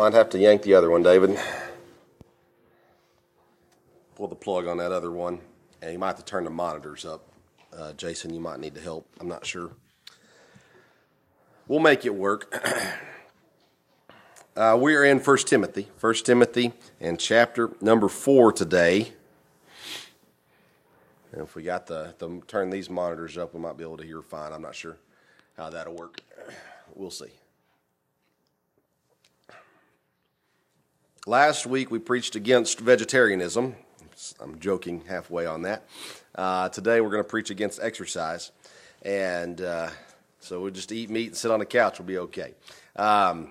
Might have to yank the other one, David. Pull the plug on that other one. And you might have to turn the monitors up. Uh, Jason, you might need to help. I'm not sure. We'll make it work. uh, we are in 1 Timothy. 1 Timothy and chapter number 4 today. And if we got the, the turn these monitors up, we might be able to hear fine. I'm not sure how that'll work. We'll see. Last week we preached against vegetarianism. I'm joking halfway on that. Uh, today we're going to preach against exercise. And uh, so we'll just eat meat and sit on the couch. We'll be okay. Um,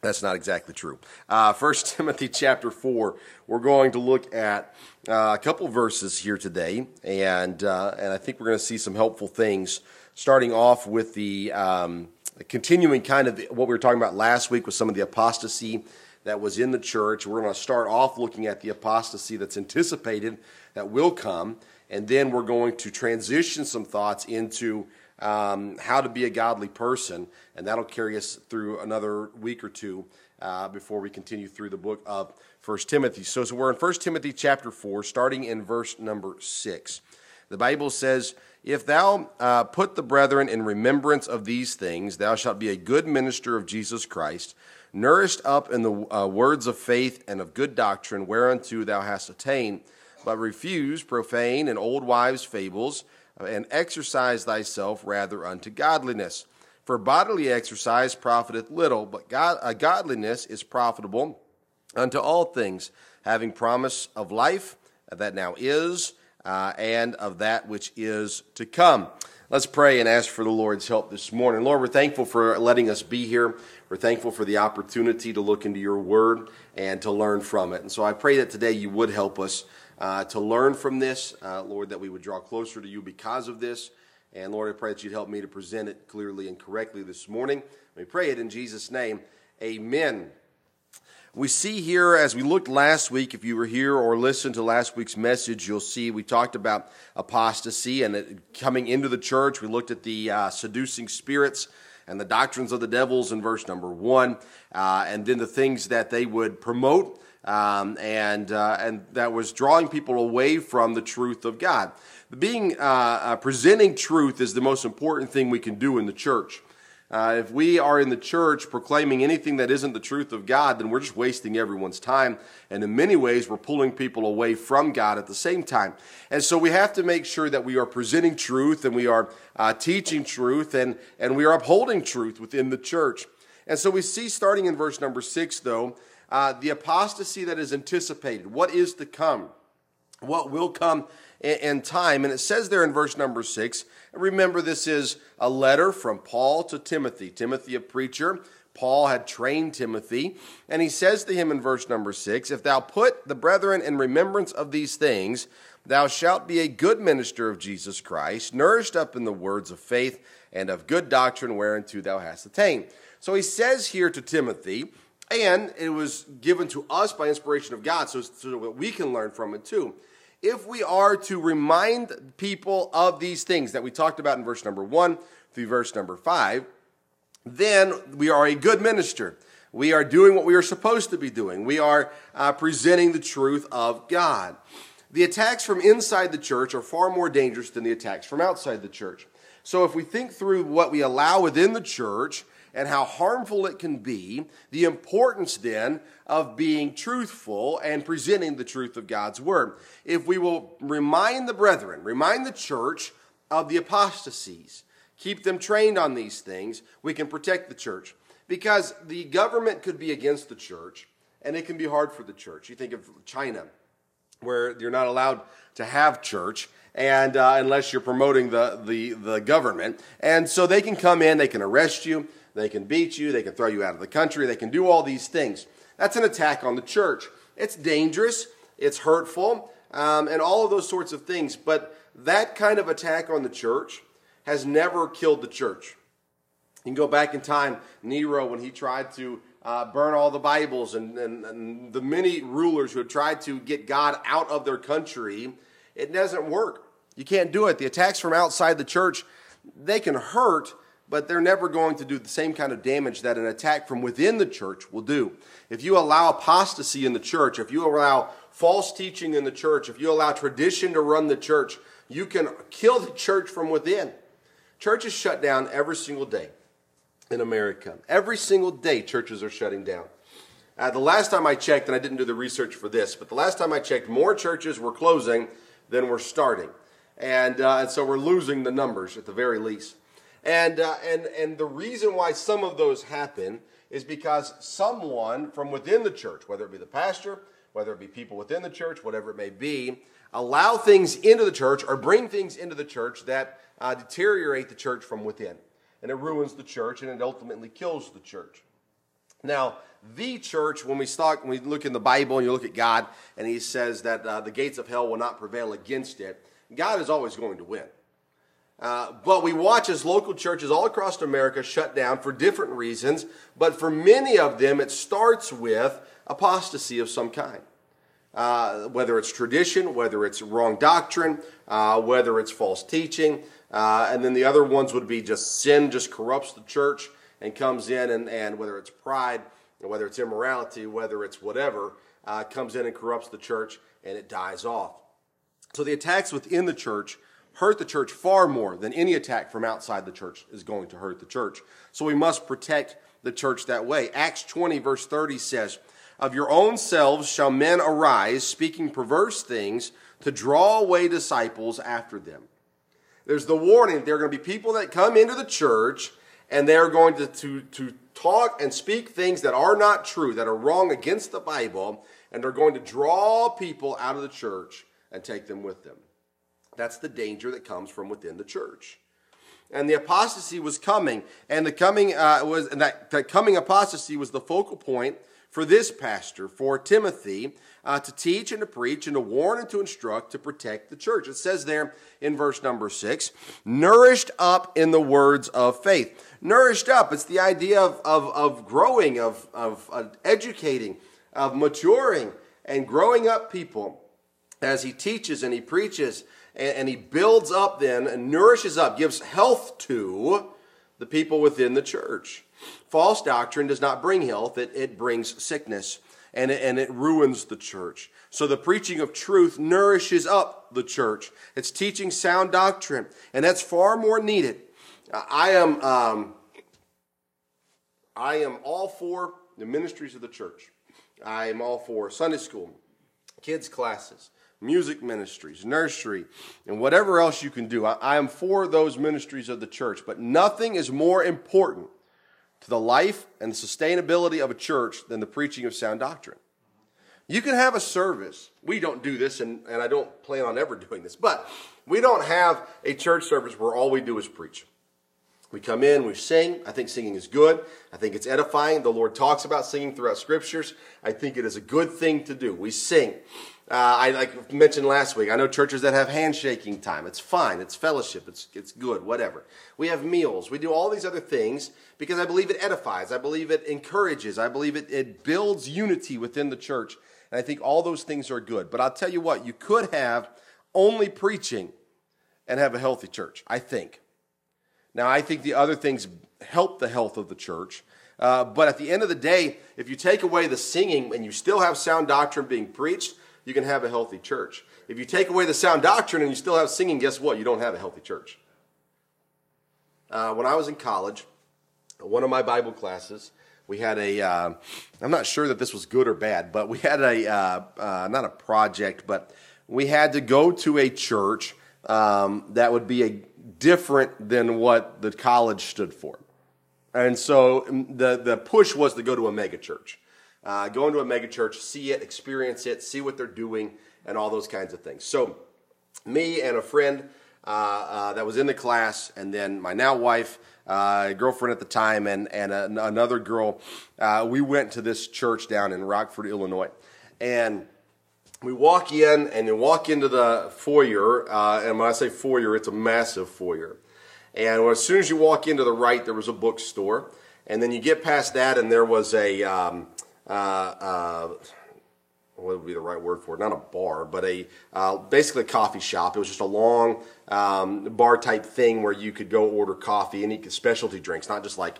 that's not exactly true. Uh, 1 Timothy chapter 4, we're going to look at uh, a couple verses here today. And, uh, and I think we're going to see some helpful things, starting off with the um, continuing kind of what we were talking about last week with some of the apostasy that was in the church. We're going to start off looking at the apostasy that's anticipated that will come, and then we're going to transition some thoughts into um, how to be a godly person, and that'll carry us through another week or two uh, before we continue through the book of First Timothy. So, so we're in First Timothy chapter 4, starting in verse number 6. The Bible says, If thou uh, put the brethren in remembrance of these things, thou shalt be a good minister of Jesus Christ nourished up in the uh, words of faith and of good doctrine whereunto thou hast attained, but refuse profane and old wives' fables, uh, and exercise thyself rather unto godliness. For bodily exercise profiteth little, but God, uh, godliness is profitable unto all things, having promise of life that now is, uh, and of that which is to come. Let's pray and ask for the Lord's help this morning. Lord, we're thankful for letting us be here. We're thankful for the opportunity to look into your word and to learn from it. And so I pray that today you would help us uh, to learn from this, uh, Lord, that we would draw closer to you because of this. And Lord, I pray that you'd help me to present it clearly and correctly this morning. We pray it in Jesus' name. Amen. We see here, as we looked last week, if you were here or listened to last week's message, you'll see we talked about apostasy and it, coming into the church. We looked at the uh, seducing spirits and the doctrines of the devils in verse number one, uh, and then the things that they would promote. Um, and uh, and that was drawing people away from the truth of God. Being uh, uh, presenting truth is the most important thing we can do in the church. Uh, if we are in the church proclaiming anything that isn't the truth of God, then we're just wasting everyone's time. And in many ways, we're pulling people away from God at the same time. And so we have to make sure that we are presenting truth and we are uh, teaching truth and, and we are upholding truth within the church. And so we see, starting in verse number six, though, uh, the apostasy that is anticipated. What is to come? What will come in time. And it says there in verse number six, remember this is a letter from Paul to Timothy. Timothy, a preacher. Paul had trained Timothy, and he says to him in verse number six, If thou put the brethren in remembrance of these things, thou shalt be a good minister of Jesus Christ, nourished up in the words of faith and of good doctrine whereunto thou hast attained. So he says here to Timothy, and it was given to us by inspiration of God, so, so that we can learn from it too if we are to remind people of these things that we talked about in verse number one through verse number five, then we are a good minister. We are doing what we are supposed to be doing. We are uh, presenting the truth of God. The attacks from inside the church are far more dangerous than the attacks from outside the church. So if we think through what we allow within the church, and how harmful it can be, the importance then of being truthful and presenting the truth of God's word. If we will remind the brethren, remind the church of the apostasies, keep them trained on these things, we can protect the church. Because the government could be against the church, and it can be hard for the church. You think of China, where you're not allowed to have church and uh, unless you're promoting the, the, the government. And so they can come in, they can arrest you, they can beat you, they can throw you out of the country, they can do all these things. That's an attack on the church. It's dangerous, it's hurtful, um, and all of those sorts of things. But that kind of attack on the church has never killed the church. You can go back in time, Nero, when he tried to uh, burn all the Bibles, and, and, and the many rulers who had tried to get God out of their country, it doesn't work. You can't do it. The attacks from outside the church, they can hurt, but they're never going to do the same kind of damage that an attack from within the church will do. If you allow apostasy in the church, if you allow false teaching in the church, if you allow tradition to run the church, you can kill the church from within. Churches shut down every single day in America. Every single day, churches are shutting down. Uh, the last time I checked, and I didn't do the research for this, but the last time I checked, more churches were closing than were starting. And, uh, and so we're losing the numbers at the very least. And, uh, and, and the reason why some of those happen is because someone from within the church, whether it be the pastor, whether it be people within the church, whatever it may be, allow things into the church or bring things into the church that uh, deteriorate the church from within. And it ruins the church and it ultimately kills the church. Now, the church, when we start, when we look in the Bible and you look at God, and He says that uh, the gates of hell will not prevail against it, God is always going to win. Uh, but we watch as local churches all across America shut down for different reasons, but for many of them, it starts with apostasy of some kind. Uh, whether it's tradition, whether it's wrong doctrine, uh, whether it's false teaching, uh, and then the other ones would be just sin just corrupts the church and comes in, and, and whether it's pride, whether it's immorality, whether it's whatever, uh, comes in and corrupts the church and it dies off. So the attacks within the church hurt the church far more than any attack from outside the church is going to hurt the church. So we must protect the church that way. Acts 20, verse 30 says, Of your own selves shall men arise, speaking perverse things, to draw away disciples after them. There's the warning there are going to be people that come into the church and they're going to, to, to talk and speak things that are not true, that are wrong against the Bible, and they're going to draw people out of the church and take them with them. That's the danger that comes from within the church. And the apostasy was coming, and the coming uh, was and that, that coming apostasy was the focal point for this pastor, for Timothy, uh, to teach and to preach and to warn and to instruct to protect the church. It says there in verse number six, nourished up in the words of faith. Nourished up, it's the idea of, of, of growing, of, of uh, educating, of maturing, and growing up people as he teaches and he preaches and, and he builds up then and nourishes up, gives health to the people within the church. False doctrine does not bring health, it, it brings sickness and it, and it ruins the church. So the preaching of truth nourishes up the church. It's teaching sound doctrine, and that's far more needed. I am, um, I am all for the ministries of the church. I am all for Sunday school, kids' classes, music ministries, nursery, and whatever else you can do. I, I, am for those ministries of the church, but nothing is more important to the life and the sustainability of a church than the preaching of sound doctrine. You can have a service. We don't do this, and, and I don't plan on ever doing this, but we don't have a church service where all we do is preach. We come in, we sing. I think singing is good. I think it's edifying. The Lord talks about singing throughout scriptures. I think it is a good thing to do. We sing. Uh, I like mentioned last week. I know churches that have handshaking time. It's fine. It's fellowship. It's it's good. Whatever. We have meals. We do all these other things because I believe it edifies. I believe it encourages. I believe it it builds unity within the church. And I think all those things are good. But I'll tell you what. You could have only preaching and have a healthy church. I think. Now I think the other things help the health of the church. Uh, but at the end of the day, if you take away the singing and you still have sound doctrine being preached you can have a healthy church. If you take away the sound doctrine and you still have singing, guess what? You don't have a healthy church. Uh, when I was in college, one of my Bible classes, we had a. am uh, not sure that this was good or bad, but we had a, uh, uh, not a project, but we had to go to a church um, that would be a different than what the college stood for. And so mm, the, the push was to go to a mega church. Uh, go into a megachurch, see it, experience it, see what they're doing, and all those kinds of things. So, me and a friend uh, uh, that was in the class, and then my now wife, uh, girlfriend at the time, and, and a, another girl, uh, we went to this church down in Rockford, Illinois. And we walk in, and you walk into the foyer, uh, and when I say foyer, it's a massive foyer. And as soon as you walk into the right, there was a bookstore. And then you get past that, and there was a. Um, uh, uh, what would be the right word for it? Not a bar, but a uh, basically a coffee shop. It was just a long um, bar type thing where you could go order coffee and specialty drinks, not just like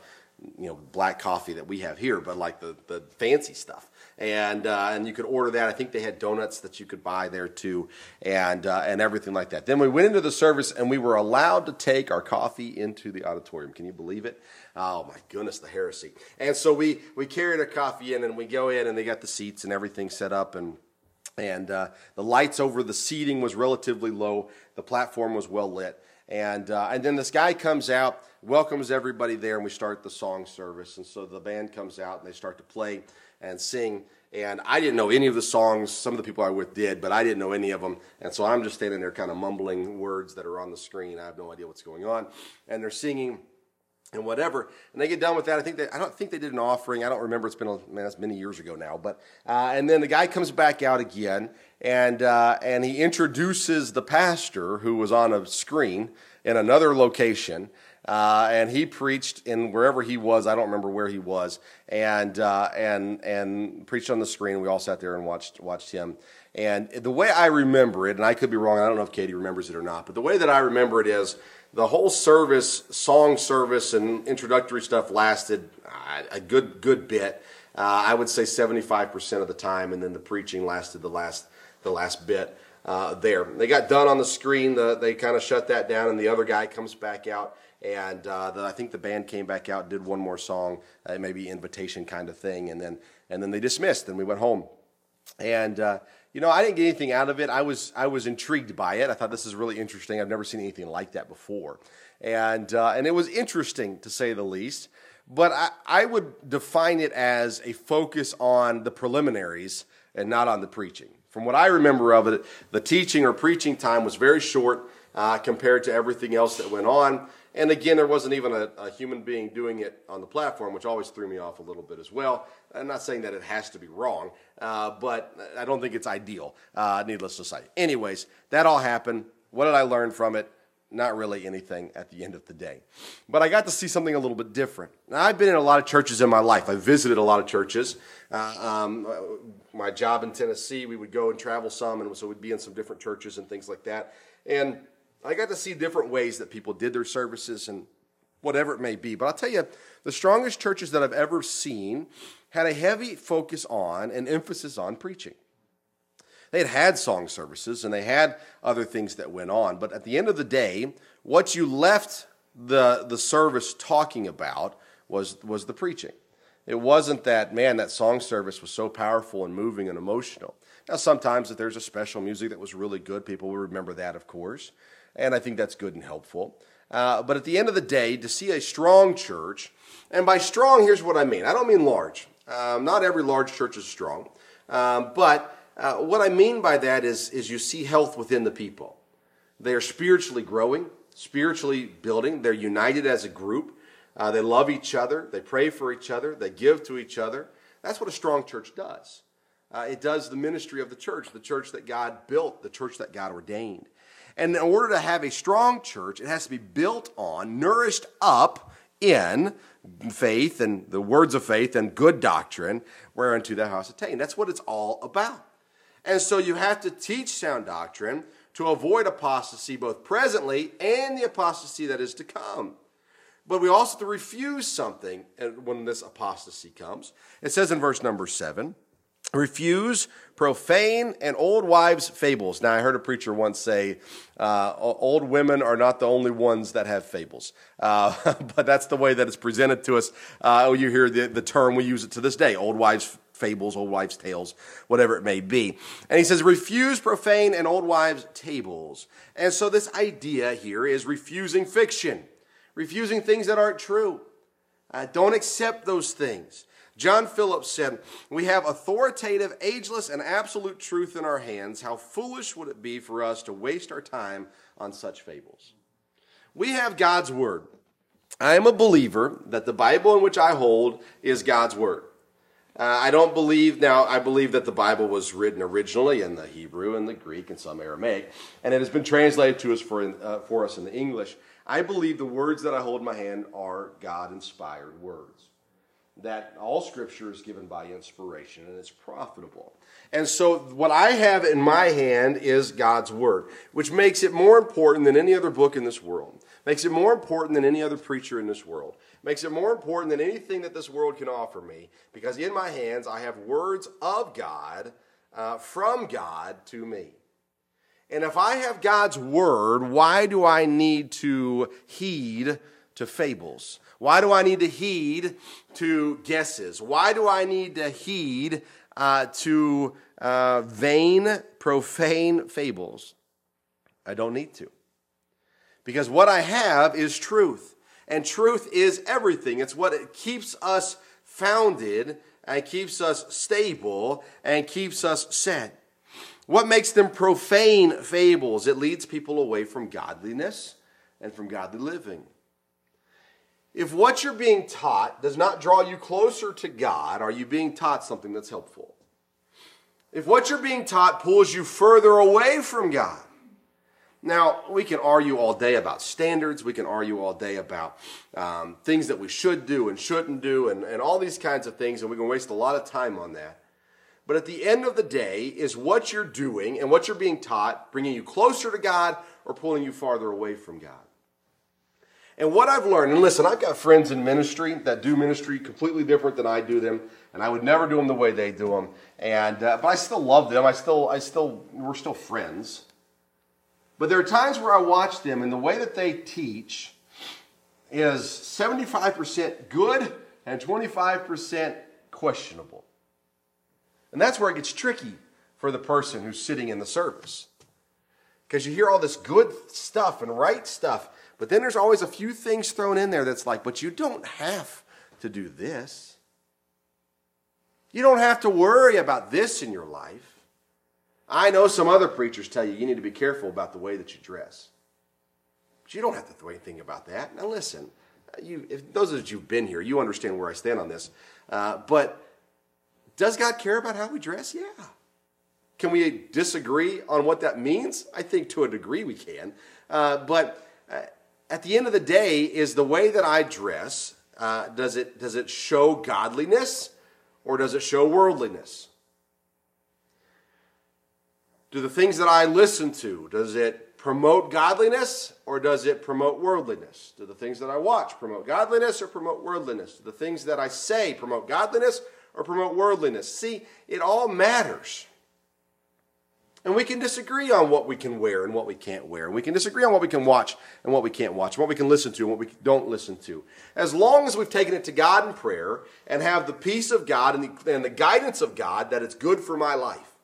you know black coffee that we have here, but like the the fancy stuff. And uh, and you could order that. I think they had donuts that you could buy there too, and uh, and everything like that. Then we went into the service and we were allowed to take our coffee into the auditorium. Can you believe it? Oh my goodness, the heresy. And so we, we carried our coffee in and we go in and they got the seats and everything set up and and uh, the lights over the seating was relatively low. The platform was well lit. And, uh, and then this guy comes out, welcomes everybody there, and we start the song service. And so the band comes out and they start to play and sing. And I didn't know any of the songs. Some of the people I was with did, but I didn't know any of them. And so I'm just standing there kind of mumbling words that are on the screen. I have no idea what's going on. And they're singing and whatever. And they get done with that. I think they, I don't think they did an offering. I don't remember. It's been a, man, that's many years ago now. But uh, and then the guy comes back out again, and uh, and he introduces the pastor who was on a screen in another location. Uh, and he preached in wherever he was. I don't remember where he was, and uh, and and preached on the screen. We all sat there and watched watched him. And the way I remember it, and I could be wrong. I don't know if Katie remembers it or not, but the way that I remember it is the whole service, song service, and introductory stuff lasted uh, a good good bit. Uh, I would say 75% of the time, and then the preaching lasted the last the last bit uh, there. They got done on the screen. The, they kind of shut that down, and the other guy comes back out. And uh, I think the band came back out, did one more song, uh, maybe invitation kind of thing, and then and then they dismissed, and we went home. And uh, you know, I didn't get anything out of it. I was I was intrigued by it. I thought this is really interesting. I've never seen anything like that before, and uh, and it was interesting to say the least. But I, I would define it as a focus on the preliminaries and not on the preaching. From what I remember of it, the teaching or preaching time was very short uh, compared to everything else that went on. And again, there wasn't even a, a, human being doing it on the platform, which always threw me off a little bit as well. I'm not saying that it has to be wrong, uh, but I don't think it's ideal, uh, needless to say. Anyways, that all happened. What did I learn from it? Not really anything at the end of the day. But I got to see something a little bit different. Now, I've been in a lot of churches in my life. I've visited a lot of churches. Uh, um, my job in Tennessee, we would go and travel some, and so we'd be in some different churches and things like that. And I got to see different ways that people did their services and whatever it may be. But I'll tell you, the strongest churches that I've ever seen had a heavy focus on and emphasis on preaching. They had had song services and they had other things that went on, but at the end of the day, what you left the, the service talking about was, was the preaching. It wasn't that, man, that song service was so powerful and moving and emotional. Now, sometimes if there's a special music that was really good, people will remember that, of course and I think that's good and helpful. Uh, but at the end of the day, to see a strong church, and by strong, here's what I mean I don't mean large. Um, not every large church is strong. Um, but uh, what I mean by that is, is you see health within the people. They are spiritually growing, spiritually building, they're united as a group. Uh, they love each other, they pray for each other, they give to each other. That's what a strong church does. Uh, it does the ministry of the church, the church that God built, the church that God ordained. And in order to have a strong church, it has to be built on, nourished up in faith and the words of faith and good doctrine, whereunto the house attained. That's what it's all about. And so you have to teach sound doctrine to avoid apostasy both presently and the apostasy that is to come. But we also have to refuse something uh, when this apostasy comes. It says in verse number seven, refuse profane and old wives' fables. Now, I heard a preacher once say, uh, old women are not the only ones that have fables. Uh, but that's the way that it's presented to us. Uh, you hear the, the term, we use it to this day old wives' fables, old wives' tales, whatever it may be. And he says, refuse profane and old wives' tables. And so, this idea here is refusing fiction, refusing things that aren't true. Uh, don't accept those things. John Phillips said, We have authoritative, ageless, and absolute truth in our hands. How foolish would it be for us to waste our time on such fables? We have God's Word. I am a believer that the Bible in which I hold is God's Word. Uh, I don't believe, now, I believe that the Bible was written originally in the Hebrew and the Greek and some Aramaic, and it has been translated to us for, uh, for us in the English. I believe the words that I hold in my hand are God inspired words. That all scripture is given by inspiration and it's profitable. And so, what I have in my hand is God's Word, which makes it more important than any other book in this world, makes it more important than any other preacher in this world, makes it more important than anything that this world can offer me, because in my hands I have words of God, uh, from God to me. And if I have God's Word, why do I need to heed to fables? Why do I need to heed to guesses? Why do I need to heed uh, to uh, vain, profane fables. I don't need to. Because what I have is truth. And truth is everything. It's what keeps us founded and keeps us stable and keeps us set. What makes them profane fables? It leads people away from godliness and from godly living. If what you're being taught does not draw you closer to God, are you being taught something that's helpful? If what you're being taught pulls you further away from God, now, we can argue all day about standards. We can argue all day about um, things that we should do and shouldn't do and, and all these kinds of things, and we can waste a lot of time on that. But at the end of the day, is what you're doing and what you're being taught bringing you closer to God or pulling you farther away from God? And what I've learned, and listen, I've got friends in ministry that do ministry completely different than I do them, and I would never do them the way they do them. And uh, but I still love them. I still, I still, we're still friends. But there are times where I watch them, and the way that they teach is 75% good and 25% questionable. And that's where it gets tricky for the person who's sitting in the service. Because you hear all this good stuff and right stuff, but then there's always a few things thrown in there that's like, but you don't have to do this. You don't have to worry about this in your life. I know some other preachers tell you you need to be careful about the way that you dress. But you don't have to throw anything about that. Now, listen, you, if those of you who've been here, you understand where I stand on this. Uh, but does God care about how we dress? Yeah. Can we disagree on what that means? I think to a degree we can. Uh, but at the end of the day, is the way that I dress, uh, does, it, does it show godliness or does it show worldliness? Do the things that I listen to, does it promote godliness or does it promote worldliness? Do the things that I watch promote godliness or promote worldliness? Do the things that I say promote godliness or promote worldliness? See, it all matters. And we can disagree on what we can wear and what we can't wear. And we can disagree on what we can watch and what we can't watch, what we can listen to and what we don't listen to. As long as we've taken it to God in prayer and have the peace of God and the, and the guidance of God that it's good for my life.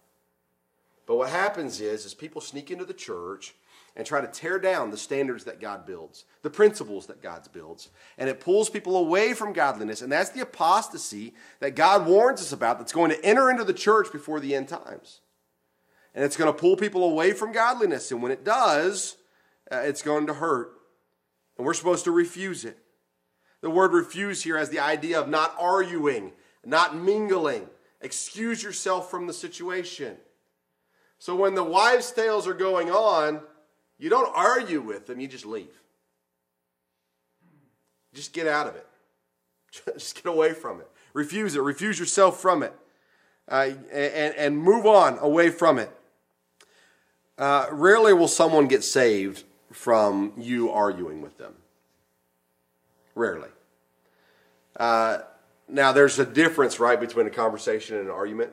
But what happens is, is people sneak into the church and try to tear down the standards that God builds, the principles that God builds, and it pulls people away from godliness. And that's the apostasy that God warns us about that's going to enter into the church before the end times and it's going to pull people away from godliness. And when it does, uh, it's going to hurt. And we're supposed to refuse it. The word refuse here has the idea of not arguing, not mingling. Excuse yourself from the situation. So when the wives' tales are going on, you don't argue with them, you just leave. Just get out of it. Just get away from it. Refuse it. Refuse yourself from it. Uh, and, and move on away from it. Uh, rarely will someone get saved from you arguing with them. Rarely. Uh, now, there's a difference, right, between a conversation and an argument.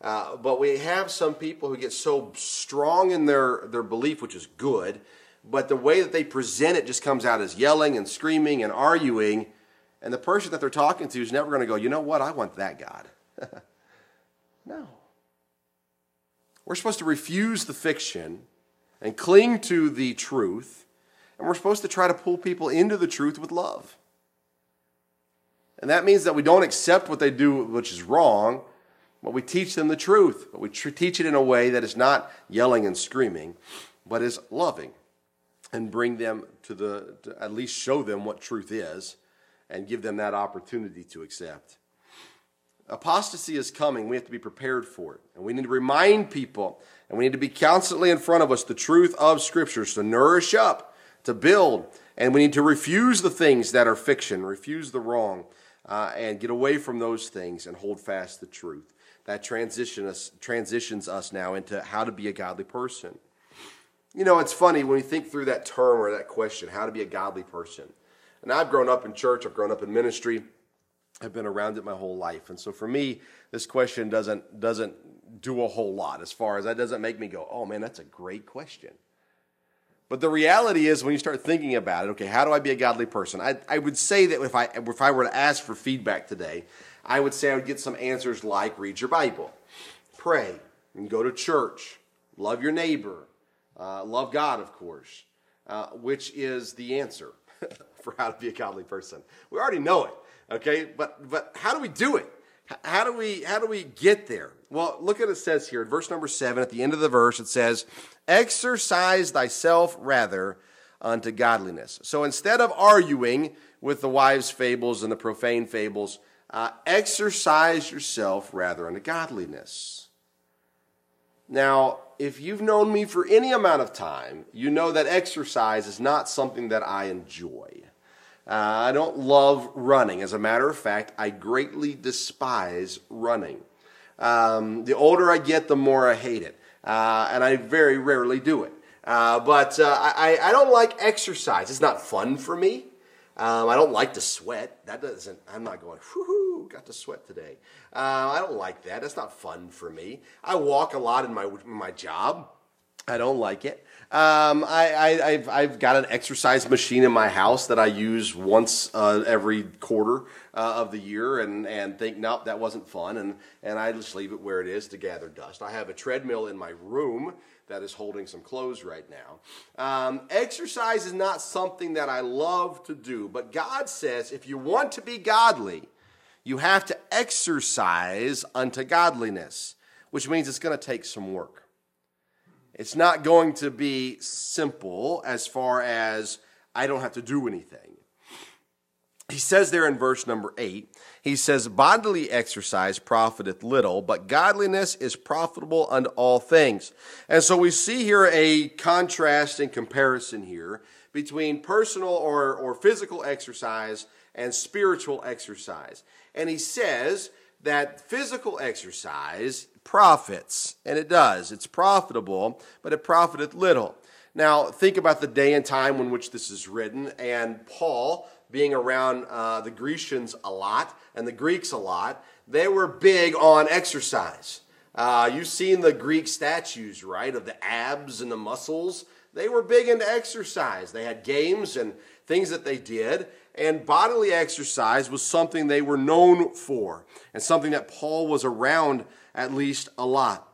Uh, but we have some people who get so strong in their, their belief, which is good, but the way that they present it just comes out as yelling and screaming and arguing. And the person that they're talking to is never going to go, you know what, I want that God. no. We're supposed to refuse the fiction and cling to the truth, and we're supposed to try to pull people into the truth with love. And that means that we don't accept what they do, which is wrong, but we teach them the truth. But we tr- teach it in a way that is not yelling and screaming, but is loving, and bring them to the, to at least show them what truth is, and give them that opportunity to accept. Apostasy is coming. We have to be prepared for it. And we need to remind people, and we need to be constantly in front of us the truth of scriptures to nourish up, to build. And we need to refuse the things that are fiction, refuse the wrong. uh, and get away from those things and hold fast the truth. That transition us, transitions us now into how to be a godly person. You know, it's funny when you think through that term or that question, how to be a godly person. And I've grown up in church, I've grown up in ministry, I've been around it my whole life. And so for me, this question doesn't, doesn't do a whole lot as far as that doesn't make me go, oh man, that's a great question. But the reality is, when you start thinking about it, okay, how do I be a godly person? I, I would say that if I, if I were to ask for feedback today, I would say I would get some answers like read your Bible, pray, and go to church, love your neighbor, uh, love God, of course, uh, which is the answer for how to be a godly person. We already know it, okay? But, but how do we do it? How do we how do we get there? Well, look at it says here in verse number seven. At the end of the verse, it says, "Exercise thyself rather unto godliness." So instead of arguing with the wives' fables and the profane fables, uh, exercise yourself rather unto godliness. Now, if you've known me for any amount of time, you know that exercise is not something that I enjoy. Uh, I don't love running. As a matter of fact, I greatly despise running. Um, the older I get, the more I hate it. Uh, and I very rarely do it. Uh, but uh, I, I don't like exercise. It's not fun for me. Um, I don't like to sweat. That doesn't, I'm not going, whoo, got to sweat today. Uh, I don't like that. That's not fun for me. I walk a lot in my, my job. I don't like it. Um, I, have I've got an exercise machine in my house that I use once uh, every quarter uh, of the year and, and think, nope, that wasn't fun. And, and I just leave it where it is to gather dust. I have a treadmill in my room that is holding some clothes right now. Um, exercise is not something that I love to do, but God says if you want to be godly, you have to exercise unto godliness, which means it's going to take some work. It's not going to be simple as far as I don't have to do anything. He says there in verse number 8, he says, Bodily exercise profiteth little, but godliness is profitable unto all things. And so we see here a contrast and comparison here between personal or, or physical exercise and spiritual exercise. And he says that physical exercise profits, and it does. It's profitable, but it profiteth little. Now, think about the day and time in which this is written, and Paul, being around uh, the Grecians a lot and the Greeks a lot, they were big on exercise. Uh, you've seen the Greek statues, right, of the abs and the muscles. They were big into exercise. They had games and things that they did, and bodily exercise was something they were known for, and something that Paul was around at least a lot.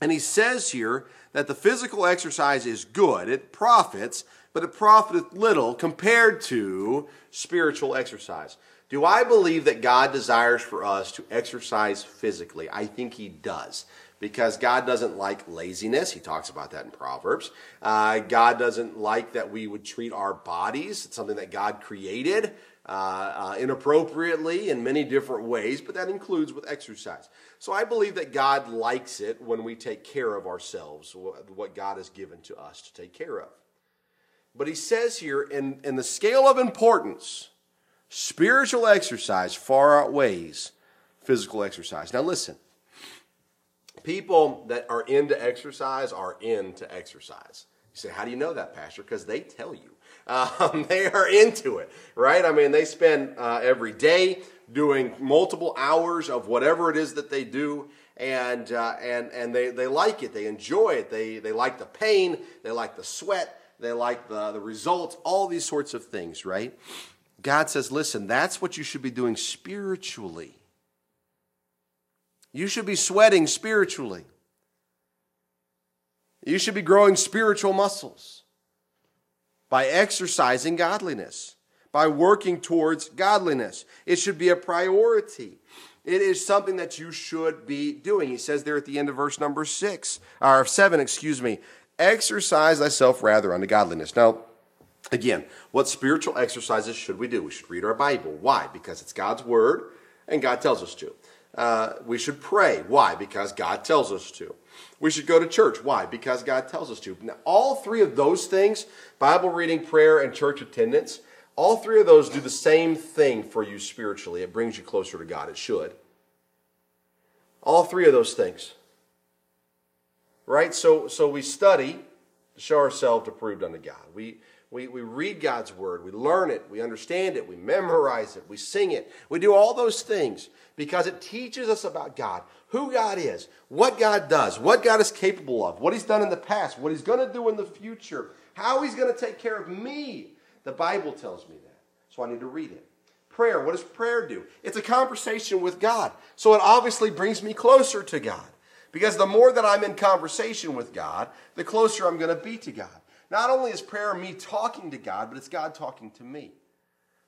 And he says here that the physical exercise is good, it profits, but it profiteth little compared to spiritual exercise. Do I believe that God desires for us to exercise physically? I think He does. Because God doesn't like laziness. He talks about that in Proverbs. Uh, God doesn't like that we would treat our bodies. It's something that God created uh, uh, inappropriately in many different ways, but that includes with exercise. So I believe that God likes it when we take care of ourselves, what God has given to us to take care of. But he says here, in, in the scale of importance, spiritual exercise far outweighs physical exercise. Now listen, people that are into exercise are into exercise. You say, how do you know that, Pastor? Because they tell you. Um, they are into it, right? I mean, they spend uh, every day doing multiple hours of whatever it is that they do, and uh, and and they, they like it. They enjoy it. They they like the pain. They like the sweat. They like the the results. All these sorts of things, right? God says, listen, that's what you should be doing spiritually. You should be sweating spiritually. You should be growing spiritual muscles by exercising godliness, by working towards godliness. It should be a priority. It is something that you should be doing. He says there at the end of verse number six, or seven, excuse me, exercise thyself rather unto godliness. Now, again, what spiritual exercises should we do? We should read our Bible. Why? Because it's God's word and God tells us to. Uh, we should pray. Why? Because God tells us to. We should go to church. Why? Because God tells us to. Now, all three of those things Bible reading, prayer, and church attendance All three of those do the same thing for you spiritually. It brings you closer to God. It should. All three of those things. Right? So, so we study to show ourselves approved unto God. We, we, we read God's word, we learn it, we understand it, we memorize it, we sing it. We do all those things because it teaches us about God, who God is, what God does, what God is capable of, what He's done in the past, what He's going to do in the future, how He's going to take care of me. The Bible tells me that. So I need to read it. Prayer, what does prayer do? It's a conversation with God. So it obviously brings me closer to God. Because the more that I'm in conversation with God, the closer I'm going to be to God. Not only is prayer me talking to God, but it's God talking to me.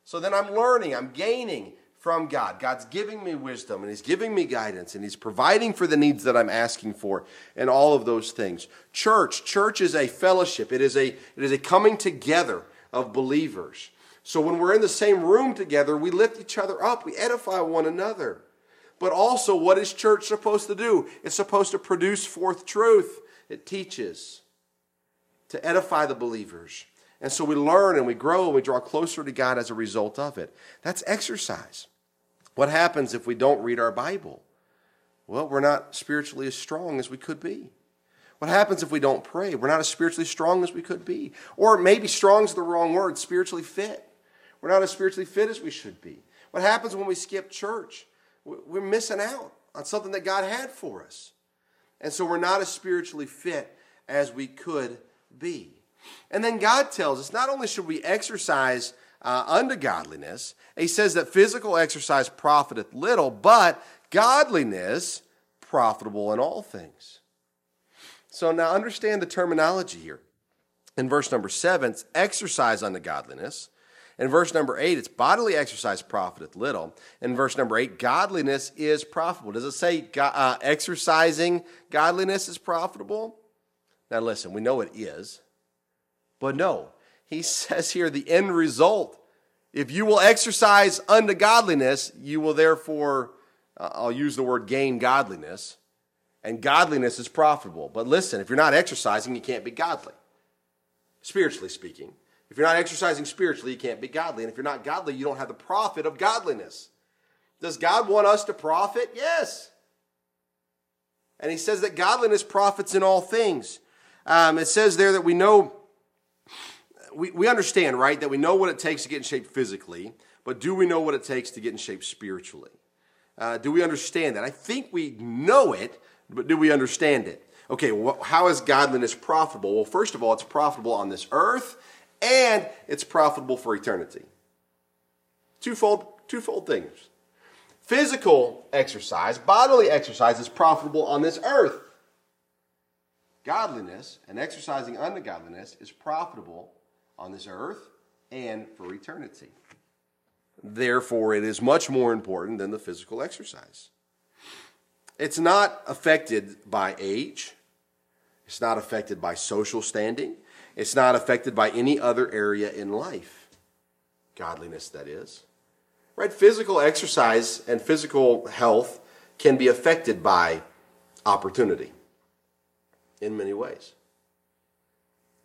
So then I'm learning, I'm gaining from God. God's giving me wisdom and He's giving me guidance and He's providing for the needs that I'm asking for and all of those things. Church, church is a fellowship. It is a, it is a coming together of believers. So when we're in the same room together, we lift each other up, we edify one another. But also, what is church supposed to do? It's supposed to produce forth truth. It teaches to edify the believers. And so we learn and we grow and we draw closer to God as a result of it. That's exercise. What happens if we don't read our Bible? Well, we're not spiritually as strong as we could be. What happens if we don't pray? We're not as spiritually strong as we could be. Or maybe strong is the wrong word, spiritually fit. We're not as spiritually fit as we should be. What happens when we skip church? We're missing out on something that God had for us. And so we're not as spiritually fit as we could be. And then God tells us not only should we exercise uh, unto godliness, he says that physical exercise profiteth little, but godliness profitable in all things. So now understand the terminology here. In verse number seven, it's exercise unto godliness. In verse number eight, it's bodily exercise profiteth little. In verse number eight, godliness is profitable. Does it say uh, exercising godliness is profitable? Now, listen, we know it is, but no. He says here the end result. If you will exercise unto godliness, you will therefore, uh, I'll use the word gain godliness, and godliness is profitable. But listen, if you're not exercising, you can't be godly, spiritually speaking. If you're not exercising spiritually, you can't be godly. And if you're not godly, you don't have the profit of godliness. Does God want us to profit? Yes. And he says that godliness profits in all things. Um, it says there that we know, we, we understand, right, that we know what it takes to get in shape physically, but do we know what it takes to get in shape spiritually? Uh, do we understand that? I think we know it, but do we understand it? Okay, how is godliness profitable? Well, first of all, it's profitable on this earth, and it's profitable for eternity. Twofold, twofold things. Physical exercise, bodily exercise, is profitable on this earth. Godliness and exercising unto godliness is profitable on this earth and for eternity. Therefore, it is much more important than the physical exercise. It's not affected by age. It's not affected by social standing. It's not affected by any other area in life. Godliness, that is. Right? Physical exercise and physical health can be affected by opportunity in many ways.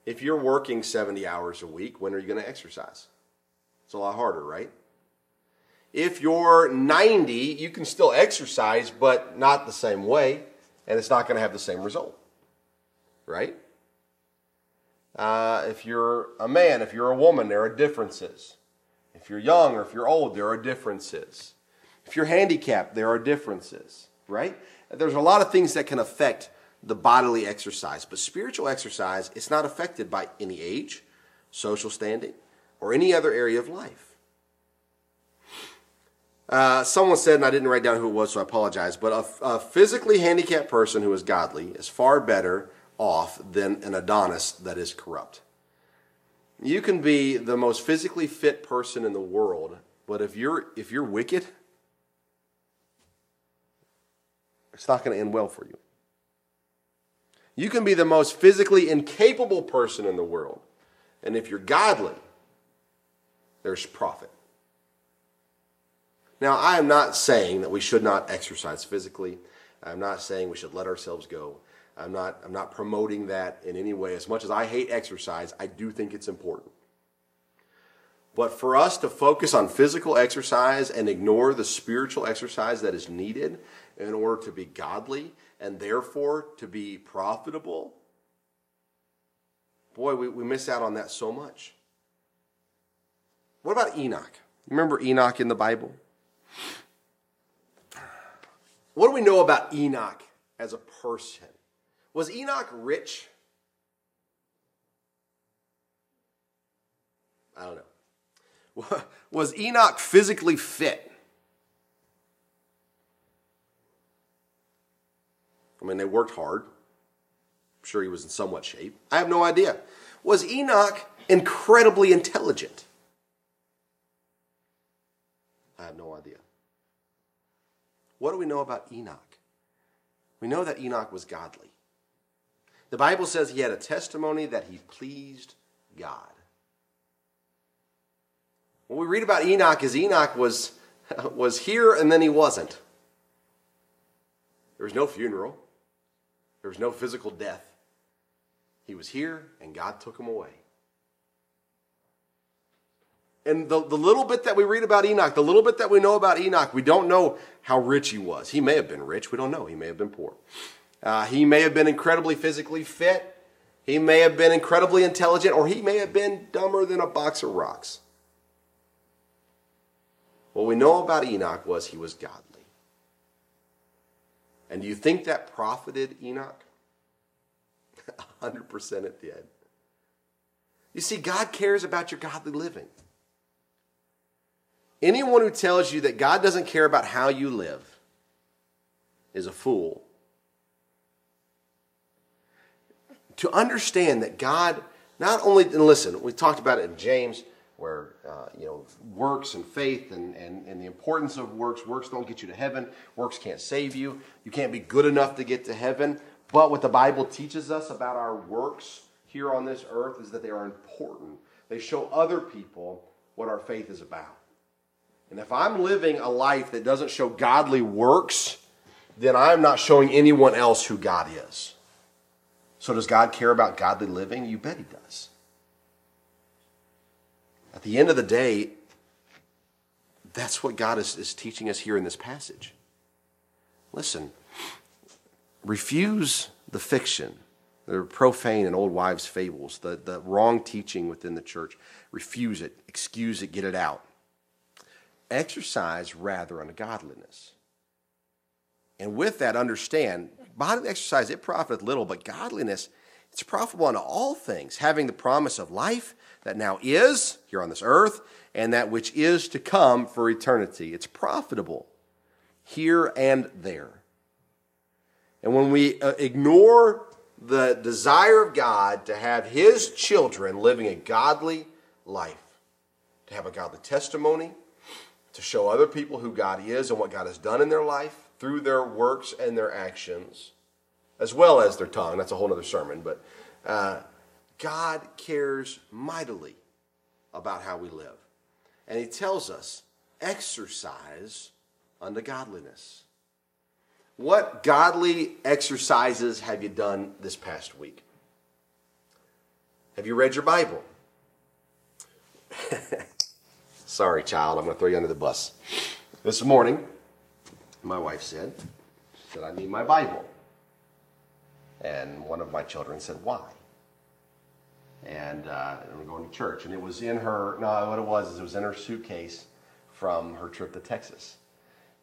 If you're working 70 hours a week, when are you going to exercise? It's a lot harder, right? If you're 90, you can still exercise, but not the same way, and it's not going to have the same result, right? Uh, if you're a man, if you're a woman, there are differences. If you're young or if you're old, there are differences. If you're handicapped, there are differences, right? There's a lot of things that can affect the bodily exercise. But spiritual exercise is not affected by any age, social standing, or any other area of life. Uh, someone said, and I didn't write down who it was, so I apologize, but a, a physically handicapped person who is godly is far better off than an Adonis that is corrupt. You can be the most physically fit person in the world, but if you're if you're wicked, it's not going to end well for you. You can be the most physically incapable person in the world. And if you're godly, there's profit. Now, I am not saying that we should not exercise physically. I'm not saying we should let ourselves go. I'm not, I'm not promoting that in any way. As much as I hate exercise, I do think it's important. But for us to focus on physical exercise and ignore the spiritual exercise that is needed in order to be godly and therefore to be profitable, boy, we, we miss out on that so much. What about Enoch? Remember Enoch in the Bible? What do we know about Enoch as a person? Was Enoch rich? I don't know. Was Enoch physically fit? I mean, they worked hard. I'm sure he was in somewhat shape. I have no idea. Was Enoch incredibly intelligent? I have no idea. What do we know about Enoch? We know that Enoch was godly. The Bible says he had a testimony that he pleased God. What we read about Enoch is Enoch was, was here and then he wasn't. There was no funeral, there was no physical death. He was here and God took him away. And the, the little bit that we read about Enoch, the little bit that we know about Enoch, we don't know how rich he was. He may have been rich, we don't know. He may have been poor. Uh, he may have been incredibly physically fit. He may have been incredibly intelligent, or he may have been dumber than a box of rocks. What we know about Enoch was he was godly. And do you think that profited Enoch? 100% it did. You see, God cares about your godly living. Anyone who tells you that God doesn't care about how you live is a fool. To understand that God not only, and listen, we talked about it in James, where, uh, you know, works and faith and, and, and the importance of works. Works don't get you to heaven, works can't save you. You can't be good enough to get to heaven. But what the Bible teaches us about our works here on this earth is that they are important. They show other people what our faith is about. And if I'm living a life that doesn't show godly works, then I'm not showing anyone else who God is. So, does God care about godly living? You bet He does. At the end of the day, that's what God is, is teaching us here in this passage. Listen, refuse the fiction, the profane and old wives' fables, the, the wrong teaching within the church. Refuse it, excuse it, get it out exercise rather unto godliness. And with that, understand bodily exercise, it profiteth little, but godliness, it's profitable unto all things, having the promise of life that now is here on this earth and that which is to come for eternity. It's profitable here and there. And when we uh, ignore the desire of God to have His children living a godly life, to have a godly testimony, to show other people who God is and what God has done in their life through their works and their actions, as well as their tongue. That's a whole other sermon, but uh, God cares mightily about how we live. And He tells us, exercise unto godliness. What godly exercises have you done this past week? Have you read your Bible? Sorry, child, I'm going to throw you under the bus. This morning, my wife said, said, I need my Bible. And one of my children said, Why? And uh, we're going to church. And it was in her, no, what it was is it was in her suitcase from her trip to Texas.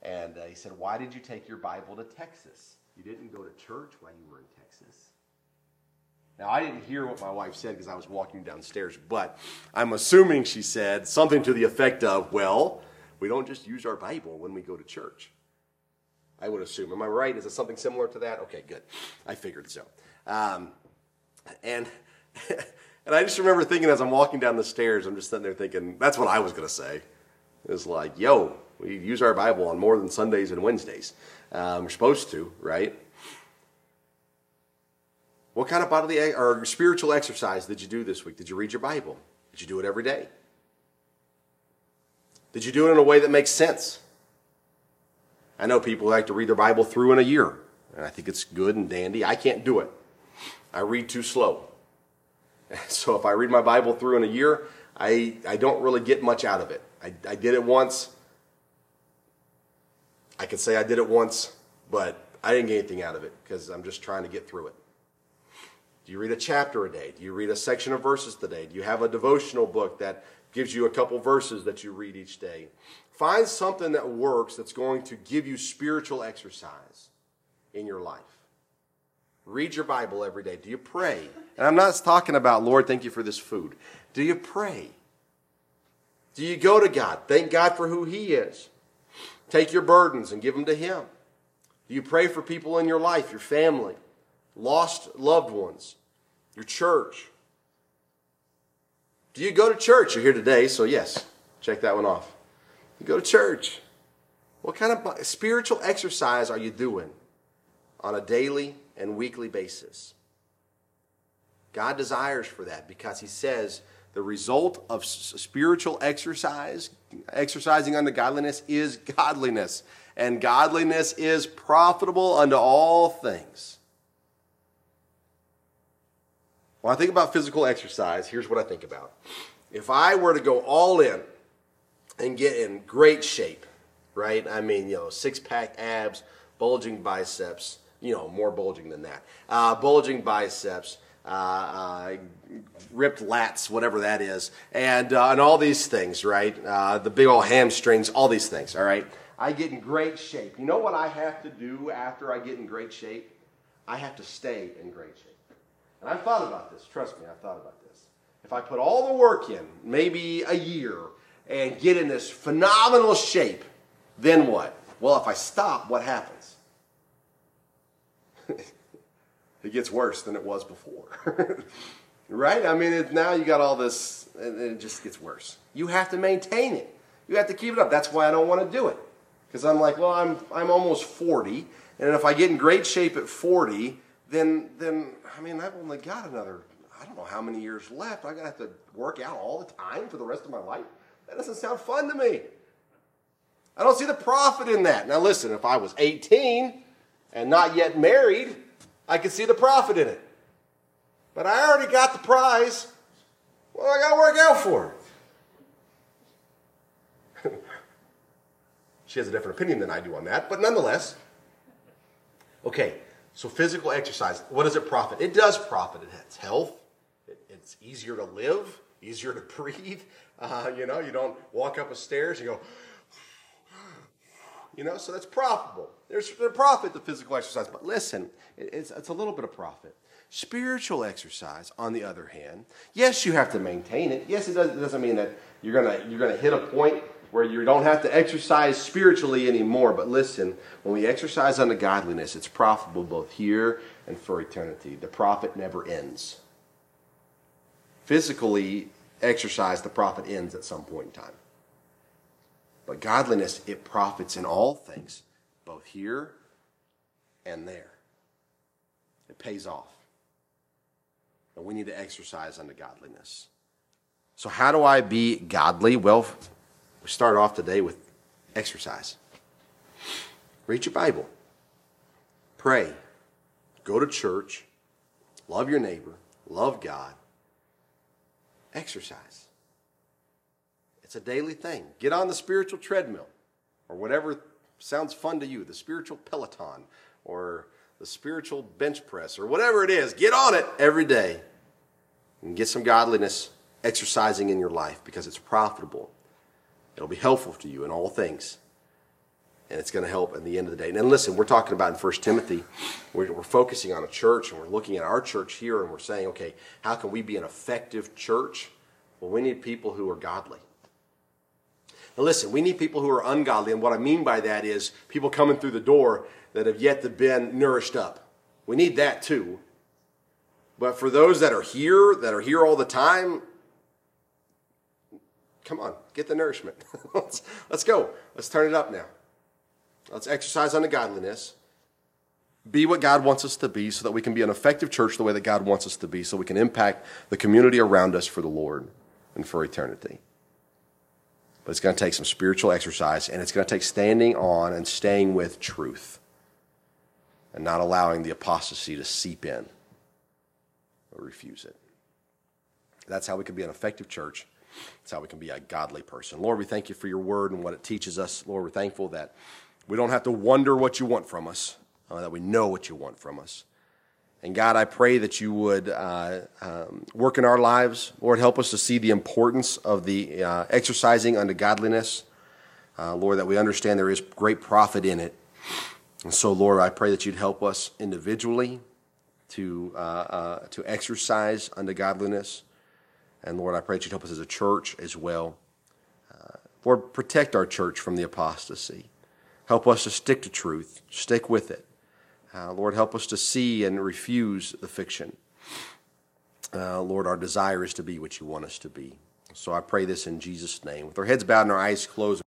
And uh, he said, Why did you take your Bible to Texas? You didn't go to church while you were in Texas. Now, I didn't hear what my wife said because I was walking downstairs, but I'm assuming she said something to the effect of, well, we don't just use our Bible when we go to church. I would assume. Am I right? Is it something similar to that? Okay, good. I figured so. Um, and and I just remember thinking as I'm walking down the stairs, I'm just sitting there thinking, that's what I was going to say. It's like, yo, we use our Bible on more than Sundays and Wednesdays. Um, we're supposed to, right? What kind of bodily or spiritual exercise did you do this week? Did you read your Bible? Did you do it every day? Did you do it in a way that makes sense? I know people like to read their Bible through in a year, and I think it's good and dandy. I can't do it. I read too slow. So if I read my Bible through in a year, I, I don't really get much out of it. I, I did it once. I could say I did it once, but I didn't get anything out of it because I'm just trying to get through it. Do you read a chapter a day? Do you read a section of verses today? Do you have a devotional book that gives you a couple verses that you read each day? Find something that works that's going to give you spiritual exercise in your life. Read your Bible every day. Do you pray? And I'm not talking about, Lord, thank you for this food. Do you pray? Do you go to God? Thank God for who He is. Take your burdens and give them to Him. Do you pray for people in your life, your family, lost loved ones, your church? Do you go to church? You're here today, so yes, check that one off. You go to church. What kind of spiritual exercise are you doing on a daily and weekly basis? God desires for that because He says the result of spiritual exercise, exercising unto godliness, is godliness. And godliness is profitable unto all things. When I think about physical exercise, here's what I think about. If I were to go all in and get in great shape, right? I mean, you know, six pack abs, bulging biceps, you know, more bulging than that, uh, bulging biceps, uh, uh, ripped lats, whatever that is, and, uh, and all these things, right? Uh, the big old hamstrings, all these things, all right? I get in great shape. You know what I have to do after I get in great shape? I have to stay in great shape. And I've thought about this. Trust me, I've thought about this. If I put all the work in, maybe a year, and get in this phenomenal shape, then what? Well, if I stop, what happens? it gets worse than it was before. right? I mean, it, now you got all this, and it just gets worse. You have to maintain it. You have to keep it up. That's why I don't want to do it. Because I'm like, well, I'm, I'm almost 40, and if I get in great shape at 40, then, then I mean, I've only got another, I don't know how many years left. I'm going to have to work out all the time for the rest of my life. That doesn't sound fun to me. I don't see the profit in that. Now, listen, if I was 18 and not yet married, I could see the profit in it. But I already got the prize. Well, I got to work out for she has a different opinion than I do on that, but nonetheless. Okay, so physical exercise, what does it profit? It does profit. It has health. It, it's easier to live, easier to breathe. Uh, you know, you don't walk up a stairs and go, you know, so that's profitable. There's a profit to physical exercise. But listen, it's, it's a little bit of profit. Spiritual exercise, on the other hand, yes, you have to maintain it. Yes, it, does, it doesn't mean that you're gonna you're gonna hit a point where you don't have to exercise spiritually anymore. But listen, when we exercise unto godliness, it's profitable both here and for eternity. The profit never ends. Physically exercise, the profit ends at some point in time. But godliness, it profits in all things, both here and there. It pays off. And we need to exercise unto godliness. So, how do I be godly? Well, we start off today with exercise. Read your Bible, pray, go to church, love your neighbor, love God, exercise. It's a daily thing. Get on the spiritual treadmill or whatever sounds fun to you, the spiritual peloton or the spiritual bench press or whatever it is. Get on it every day and get some godliness exercising in your life because it's profitable. It'll be helpful to you in all things. And it's going to help at the end of the day. And listen, we're talking about in 1 Timothy, we're, we're focusing on a church and we're looking at our church here and we're saying, okay, how can we be an effective church? Well, we need people who are godly. Listen, we need people who are ungodly, and what I mean by that is people coming through the door that have yet to been nourished up. We need that too. But for those that are here, that are here all the time, come on, get the nourishment. let's, let's go. Let's turn it up now. Let's exercise unto godliness. Be what God wants us to be so that we can be an effective church the way that God wants us to be, so we can impact the community around us for the Lord and for eternity. But it's going to take some spiritual exercise, and it's going to take standing on and staying with truth and not allowing the apostasy to seep in or refuse it. That's how we can be an effective church. That's how we can be a godly person. Lord, we thank you for your word and what it teaches us. Lord, we're thankful that we don't have to wonder what you want from us, uh, that we know what you want from us. And God, I pray that you would uh, um, work in our lives. Lord, help us to see the importance of the uh, exercising unto godliness. Uh, Lord, that we understand there is great profit in it. And so, Lord, I pray that you'd help us individually to, uh, uh, to exercise unto godliness. And Lord, I pray that you'd help us as a church as well. Uh, Lord, protect our church from the apostasy. Help us to stick to truth, stick with it. Uh, Lord, help us to see and refuse the fiction. Uh, Lord, our desire is to be what you want us to be. So I pray this in Jesus' name. With our heads bowed and our eyes closed.